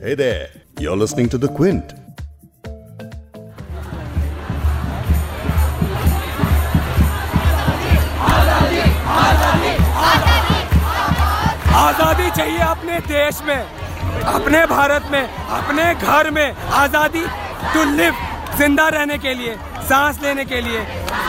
Hey there, you're listening to The Quint. आज़ादी चाहिए अपने देश में अपने भारत में अपने घर में। आज़ादी टू लिव ज़िंदा रहने के लिए सांस लेने के लिए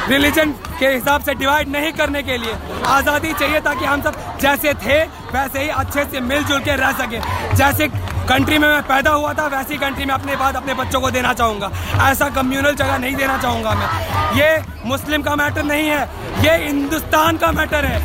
रिलीजन के हिसाब से डिवाइड नहीं करने के लिए। आज़ादी चाहिए ताकि हम सब जैसे थे वैसे ही अच्छे से मिलजुल के रह सके। जैसे कंट्री में मैं पैदा हुआ था, वैसी कंट्री में अपने बाद अपने बच्चों को देना चाहूँगा। ऐसा कम्यूनल जगह नहीं देना चाहूँगा मैं। ये मुस्लिम का मैटर नहीं है, ये हिंदुस्तान का मैटर है।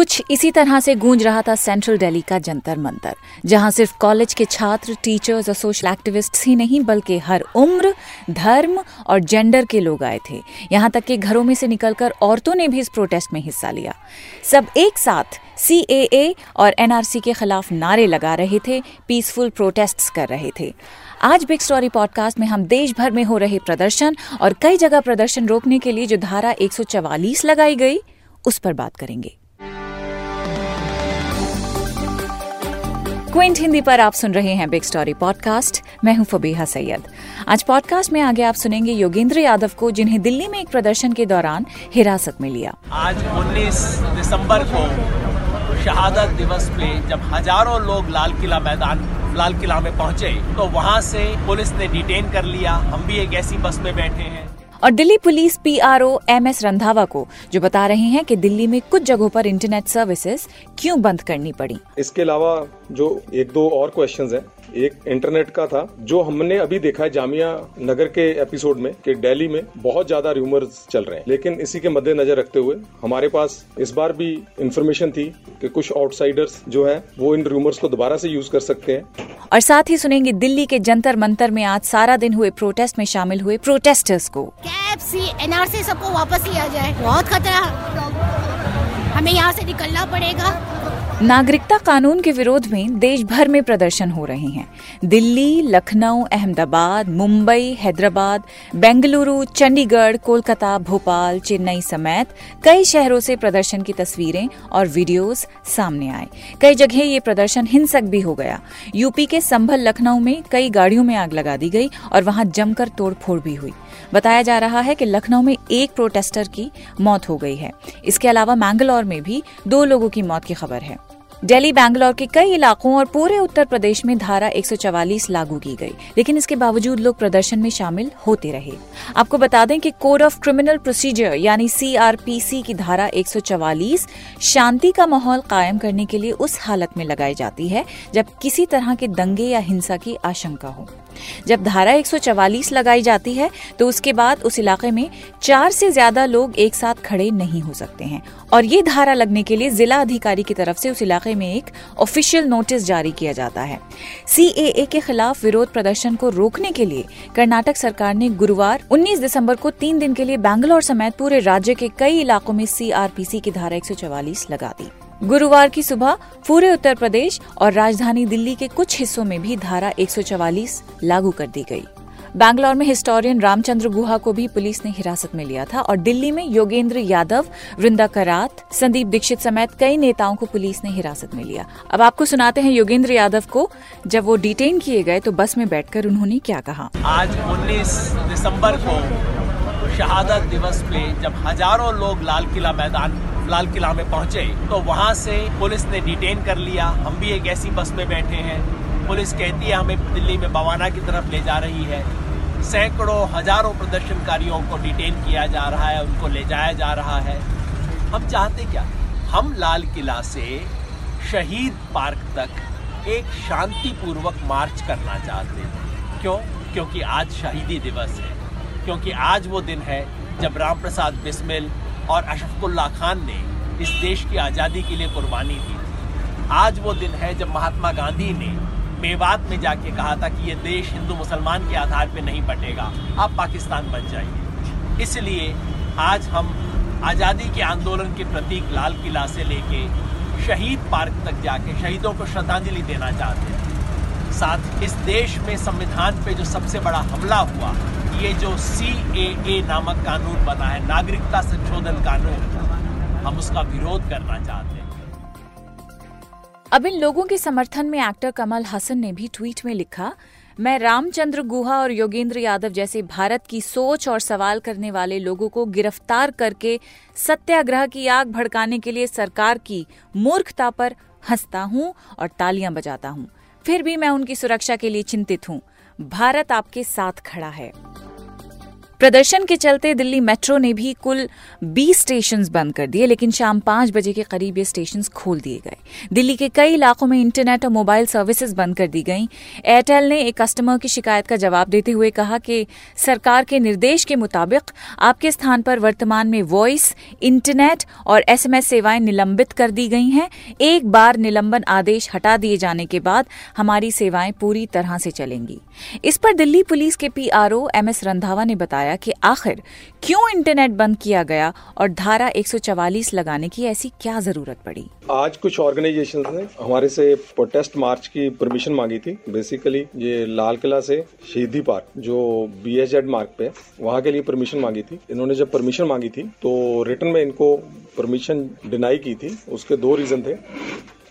कुछ इसी तरह से गूंज रहा था सेंट्रल दिल्ली का जंतर मंतर, जहाँ सिर्फ़ कॉलेज के छात्र टीचर्स और सोशल एक्टिविस्ट ही नहीं, बल्कि हर उम्र, धर्म और जेंडर के लोग आए थे। यहाँ तक कि घरों में से निकलकर औरतों ने भी इस प्रोटेस्ट में हिस्सा लिया। सब एक साथ सी और एनआरसी के खिलाफ नारे लगा रहे थे पीसफुल प्रोटेस्ट कर रहे थे। आज बिग स्टोरी पॉडकास्ट में हम देश भर में हो रहे प्रदर्शन और कई जगह प्रदर्शन रोकने के लिए जो धारा 144 लगाई गई, उस पर बात करेंगे। क्विंट हिंदी पर आप सुन रहे हैं बिग स्टोरी पॉडकास्ट मैं हूँ फबीहा सैयद। आज पॉडकास्ट में आगे आप सुनेंगे योगेंद्र यादव को जिन्हें दिल्ली में एक प्रदर्शन के दौरान हिरासत में लिया। आज 19 दिसंबर को शहादत दिवस पे जब हज़ारों लोग लाल किला मैदान, लाल किला में पहुँचे तो वहाँ से पुलिस ने डिटेन कर लिया। हम भी एक ऐसी बस में बैठे हैं। और Delhi police PRO MS Randhawa को, जो बता रहे हैं कि दिल्ली में कुछ जगहों पर इंटरनेट सर्विसेज़ क्यों बंद करनी पड़ी। इसके अलावा जो एक दो और क्वेश्चंस हैं एक इंटरनेट का था जो हमने अभी देखा है जामिया नगर के एपिसोड में कि दिल्ली में बहुत ज़्यादा रूमर्स चल रहे हैं। लेकिन इसी के मद्देनजर रखते हुए हमारे पास इस बार भी इंफॉर्मेशन थी कि कुछ आउटसाइडर्स जो है वो इन रूमर्स को दोबारा से यूज़ कर सकते हैं। और साथ ही सुनेंगे दिल्ली के जंतर मंतर में आज सारा दिन हुए प्रोटेस्ट में शामिल हुए प्रोटेस्टर्स को। कैब सी एनआरसी सबको वापस लिया जाए। बहुत खतरा। हमें यहाँ से निकलना पड़ेगा। नागरिकता कानून के विरोध में देश भर में प्रदर्शन हो रहे हैं। दिल्ली, लखनऊ, अहमदाबाद, मुंबई, हैदराबाद, बेंगलुरु, चंडीगढ़, कोलकाता, भोपाल, चेन्नई समेत कई शहरों से प्रदर्शन की तस्वीरें और वीडियोस सामने आए। कई जगह ये प्रदर्शन हिंसक भी हो गया। यूपी के संभल, लखनऊ में कई गाड़ियों में आग लगा दी गई और वहाँ जमकर तोड़फोड़ भी हुई। बताया जा रहा है कि लखनऊ में एक प्रोटेस्टर की मौत हो गई है। इसके अलावा मैंगलोर में भी दो लोगों की मौत की खबर है। दिल्ली, बैंगलोर के कई इलाकों और पूरे उत्तर प्रदेश में धारा 144 लागू की गई, लेकिन इसके बावजूद लोग प्रदर्शन में शामिल होते रहे। आपको बता दें कि कोड ऑफ़ क्रिमिनल प्रोसीजर यानी सीआरपीसी की धारा 144 शांति का माहौल कायम करने के लिए उस हालत में लगाई जाती है, जब किसी तरह के दंगे या हिंसा की आशंका हो। जब धारा 144 लगाई जाती है तो उसके बाद उस इलाके में चार से ज़्यादा लोग एक साथ खड़े नहीं हो सकते हैं। और ये धारा लगने के लिए जिला अधिकारी की तरफ़ से उस इलाके में एक ऑफिशियल नोटिस जारी किया जाता है। सीएए के खिलाफ विरोध प्रदर्शन को रोकने के लिए कर्नाटक सरकार ने गुरुवार 19 दिसंबर को तीन दिन के लिए बैंगलोर समेत पूरे राज्य के कई इलाकों में सीआरपीसी की धारा 144 लगा दी। गुरुवार की सुबह पूरे उत्तर प्रदेश और राजधानी दिल्ली के कुछ हिस्सों में भी धारा 144 लागू कर दी गई। बैंगलोर में हिस्टोरियन रामचंद्र गुहा को भी पुलिस ने हिरासत में लिया था और दिल्ली में योगेंद्र यादव, वृंदा करात, संदीप दीक्षित समेत कई नेताओं को पुलिस ने हिरासत में लिया। अब आपको सुनाते हैं योगेंद्र यादव को। जब वो डिटेन किए गए तो बस में बैठकर उन्होंने क्या कहा? आज 19 दिसंबर को शहादत दिवस पे जब हज़ारों लोग लाल किला मैदान लाल किला में पहुँचे तो वहाँ से पुलिस ने डिटेन कर लिया। हम भी एक ऐसी बस में बैठे हैं। पुलिस कहती है, हमें दिल्ली में बवाना की तरफ़ ले जा रही है। सैकड़ों, हज़ारों प्रदर्शनकारियों को डिटेन किया जा रहा है, उनको ले जाया जा रहा है। हम चाहते क्या? हम लाल किला से शहीद पार्क तक एक शांतिपूर्वक मार्च करना चाहते हैं। क्यों? क्योंकि आज शहीदी दिवस है। क्योंकि आज वो दिन है जब राम प्रसाद बिस्मिल और अशफकुल्ला खान ने इस देश की आज़ादी के लिए कुर्बानी दी थी। आज वो दिन है जब महात्मा गांधी ने मेवात में जाके कहा था कि ये देश हिंदू मुसलमान के आधार पे नहीं बटेगा, आप पाकिस्तान बन जाइए। इसलिए आज हम आज़ादी के आंदोलन के प्रतीक लाल किला से लेके शहीद पार्क तक जाके शहीदों को श्रद्धांजलि देना चाहते हैं। साथ इस देश में संविधान पे जो सबसे बड़ा हमला हुआ, ये जो सी ए नामक कानून बना है, नागरिकता संशोधन कानून, हम उसका विरोध करना चाहते हैं। अब इन लोगों के समर्थन में एक्टर कमल हसन ने भी ट्वीट में लिखा, मैं रामचंद्र गुहा और योगेंद्र यादव जैसे भारत की सोच और सवाल करने वाले लोगों को गिरफ़्तार करके सत्याग्रह की आग भड़काने के लिए सरकार की मूर्खता पर हंसता हूँ और तालियाँ बजाता हूँ। फिर भी मैं उनकी सुरक्षा के लिए चिंतित हूँ। भारत आपके साथ खड़ा है। प्रदर्शन के चलते दिल्ली मेट्रो ने भी कुल 20 स्टेशन बंद कर दिए, लेकिन शाम पाँच बजे के करीब ये स्टेशन खोल दिए गए। दिल्ली के कई इलाकों में इंटरनेट और मोबाइल सर्विसेज़ बंद कर दी गई। एयरटेल ने एक कस्टमर की शिकायत का जवाब देते हुए कहा कि सरकार के निर्देश के मुताबिक आपके स्थान पर वर्तमान में वॉइस इंटरनेट और एसएमएस सेवाएँ निलंबित कर दी गई हैं। एक बार निलंबन आदेश हटा दिए जाने के बाद हमारी सेवाएँ पूरी तरह से चलेंगी। इस पर दिल्ली पुलिस के पीआरओ एम एस रंधावा ने बताया बताया कि आखिर क्यों इंटरनेट बंद किया गया और धारा 144 लगाने की ऐसी क्या ज़रूरत पड़ी? आज कुछ ऑर्गेनाइजेशन ने हमारे से प्रोटेस्ट मार्च की परमिशन मांगी थी। बेसिकली ये लाल किला से शहीदी पार्क, जो बी मार्ग पे वहाँ के लिए परमिशन मांगी थी। इन्होंने जब परमिशन मांगी थी तो रिटर्न में इनको परमिशन डिनाई की थी। उसके दो रीजन थे।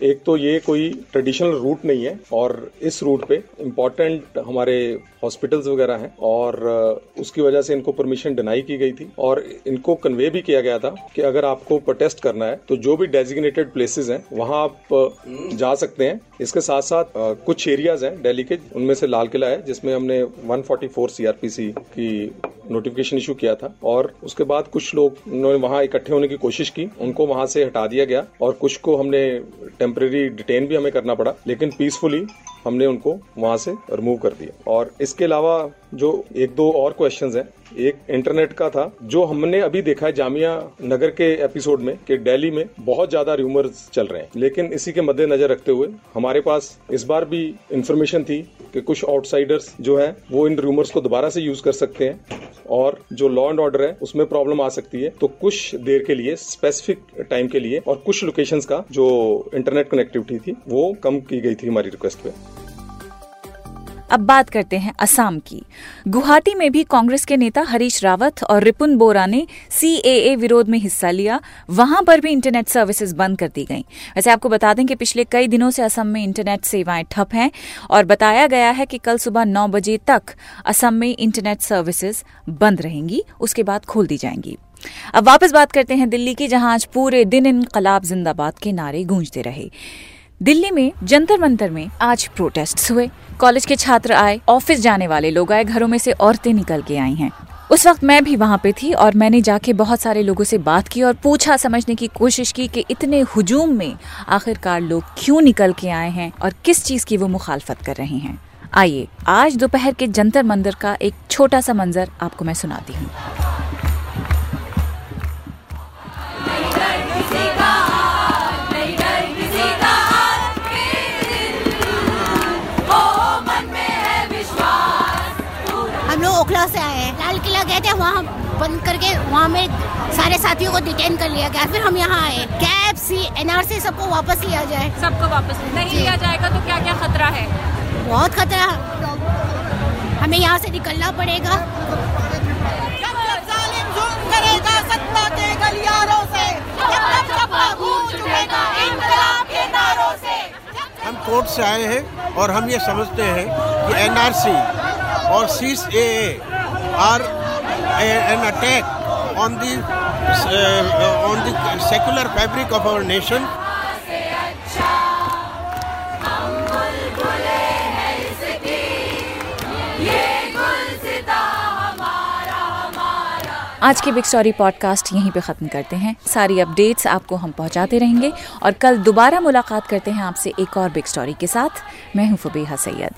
एक तो ये कोई ट्रेडिशनल रूट नहीं है और इस रूट पे इम्पोर्टेंट हमारे हॉस्पिटल्स वगैरह हैं और उसकी वजह से इनको परमिशन डिनाई की गई थी और इनको कन्वे भी किया गया था कि अगर आपको प्रोटेस्ट करना है तो जो भी डेजिग्नेटेड प्लेसेस हैं, वहाँ आप जा सकते हैं। इसके साथ साथ कुछ एरियाज़ हैं दिल्ली के, उनमें से लाल किला है, जिसमें हमने 144 सीआरपीसी की नोटिफिकेशन इशू किया था और उसके बाद कुछ लोग उन्होंने वहाँ इकट्ठे होने की कोशिश की, उनको वहाँ से हटा दिया गया और कुछ को हमने टेम्परेरी डिटेन भी हमें करना पड़ा, लेकिन पीसफुली हमने उनको वहाँ से रिमूव कर दिया। और इसके अलावा जो एक दो और क्वेश्चंस हैं। एक इंटरनेट का था, जो हमने अभी देखा है जामिया नगर के एपिसोड में कि दिल्ली में बहुत ज़्यादा र्यूमर्स चल रहे हैं। लेकिन इसी के मद्देनजर रखते हुए हमारे पास इस बार भी इंफॉर्मेशन थी कि कुछ आउटसाइडर्स जो है, वो इन र्यूमर्स को दोबारा से यूज़ कर सकते हैं और जो लॉ एंड ऑर्डर है, उसमें प्रॉब्लम आ सकती है। तो कुछ देर के लिए स्पेसिफिक टाइम के लिए और कुछ लोकेशंस का जो इंटरनेट कनेक्टिविटी थी, वो कम की गई थी हमारी रिक्वेस्ट पे। अब बात करते हैं असम की। गुवाहाटी में भी कांग्रेस के नेता हरीश रावत और रिपुन बोरा ने सीएए विरोध में हिस्सा लिया। वहाँ पर भी इंटरनेट सर्विसेज़ बंद कर दी गई। वैसे आपको बता दें कि पिछले कई दिनों से असम में इंटरनेट सेवाएँ ठप हैं और बताया गया है कि कल सुबह नौ बजे तक असम में इंटरनेट सर्विसेज़ बंद रहेंगी। उसके बाद खोल दी जाएँगी। अब वापस बात करते हैं दिल्ली की, जहाँ आज पूरे दिन इनकलाब जिंदाबाद के नारे गूंजते रहे। दिल्ली में जंतर मंतर में आज प्रोटेस्ट हुए। कॉलेज के छात्र आए ऑफ़िस जाने वाले लोग आए, घरों में से औरतें निकल के आई हैं। उस वक्त मैं भी वहाँ पे थी और मैंने जाके बहुत सारे लोगों से बात की और पूछा, समझने की कोशिश की कि इतने हुजूम में आखिरकार लोग क्यों निकल के आए हैं और किस चीज़ की वो मुखालफत कर रहे हैं। आइए, आज दोपहर के जंतर मंदिर का एक छोटा सा मंजर आपको मैं सुनाती हूँ। गए थे वहाँ बंद करके वहाँ में सारे साथियों को डिटेन कर लिया गया। फिर हम यहाँ आए। कैब सी एनआरसी सबको वापस लिया जाए। सबको वापस नहीं लिया जाएगा तो क्या क्या खतरा है? बहुत खतरा। हमें यहाँ से निकलना पड़ेगा। हम कोर्ट से आए हैं और हम ये समझते हैं कि NRC or CAA are an attack on the uh, on the secular fabric of our nation. आज के बिग स्टोरी पॉडकास्ट यहीं पे ख़त्म करते हैं। सारी अपडेट्स आपको हम पहुंचाते रहेंगे और कल दोबारा मुलाकात करते हैं आपसे एक और बिग स्टोरी के साथ। मैं हूँ फबीहा सैयद।